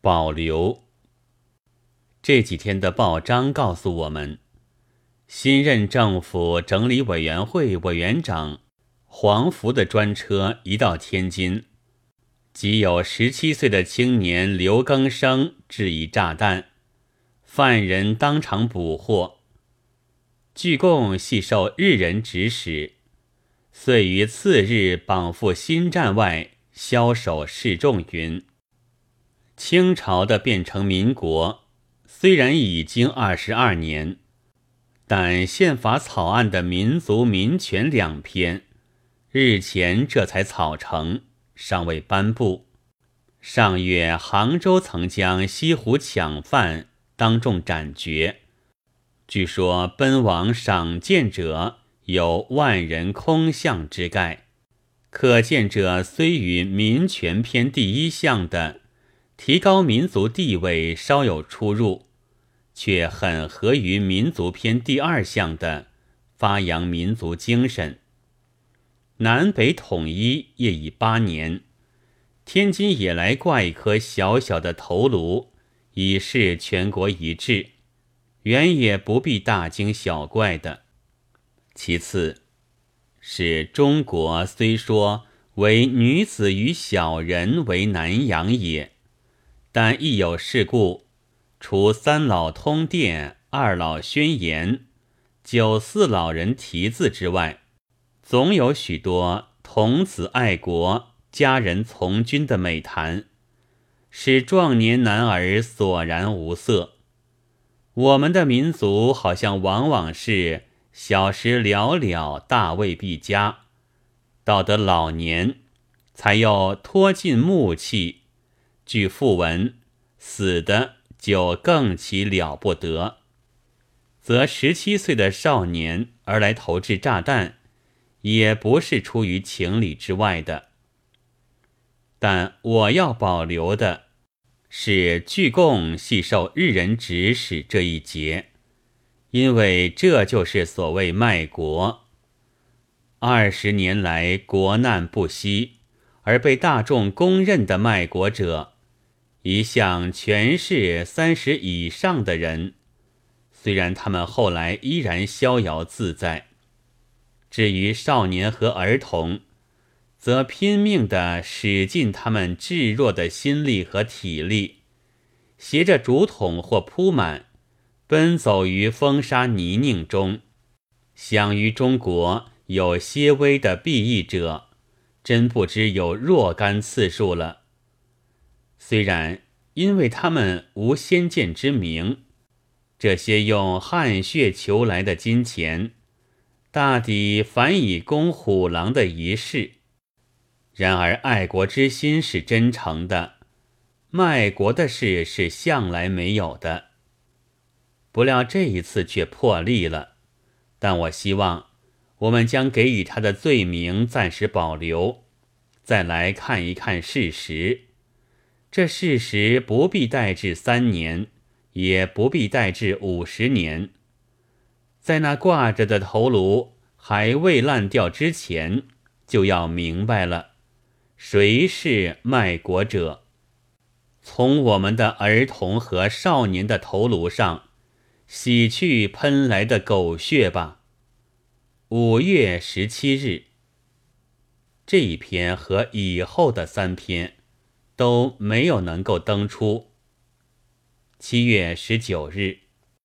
保留。这几天的报章告诉我们，新任政府整理委员会委员长黄福的专车一到天津，即有十七岁的青年刘更生质疑炸弹，犯人当场捕获。据供系受日人指使，遂于次日绑赴新站外枭首示众。云清朝的变成民国。虽然已经二十二年，但宪法草案的民族民权两篇，日前这才草成，尚未颁布。上月杭州曾将西湖抢犯当众斩决，据说奔往赏鉴者有万人空巷之概，可见者虽与民权篇第一项的提高民族地位稍有出入。却很合于民族篇第二项的发扬民族精神。南北统一业已八年，天津也来挂一颗小小的头颅，以示全国一致，原也不必大惊小怪的。其次，是中国虽说为女子与小人为难养也，但亦有事故。除三老通电、二老宣言、九四老人题字之外，总有许多童子爱国、家人从军的美谈，使壮年男儿索然无色。我们的民族好像往往是小时了了，大未必佳，到得老年，才又脱尽木气。据附文，死的。就更其了不得，则十七岁的少年而来投掷炸弹，也不是出于情理之外的。但我要保留的是据供系受日人指使这一节，因为这就是所谓卖国。二十年来国难不息，而被大众公认的卖国者。一向全是三十以上的人，虽然他们后来依然逍遥自在。至于少年和儿童，则拼命地使尽他们稚弱的心力和体力，携着竹筒或铺满，奔走于风沙泥泞中。想于中国有些微的裨益者，真不知有若干次数了。虽然因为他们无先见之明，这些用汗血求来的金钱，大抵反以供虎狼的仪式。然而爱国之心是真诚的，卖国的事是向来没有的。不料这一次却破例了，但我希望我们将给予他的罪名暂时保留，再来看一看事实。这事实不必待至三年，也不必待至五十年，在那挂着的头颅还未烂掉之前，就要明白了，谁是卖国者。从我们的儿童和少年的头颅上洗去喷来的狗血吧。五月十七日，这一篇和以后的三篇。都没有能够登出。七月十九日。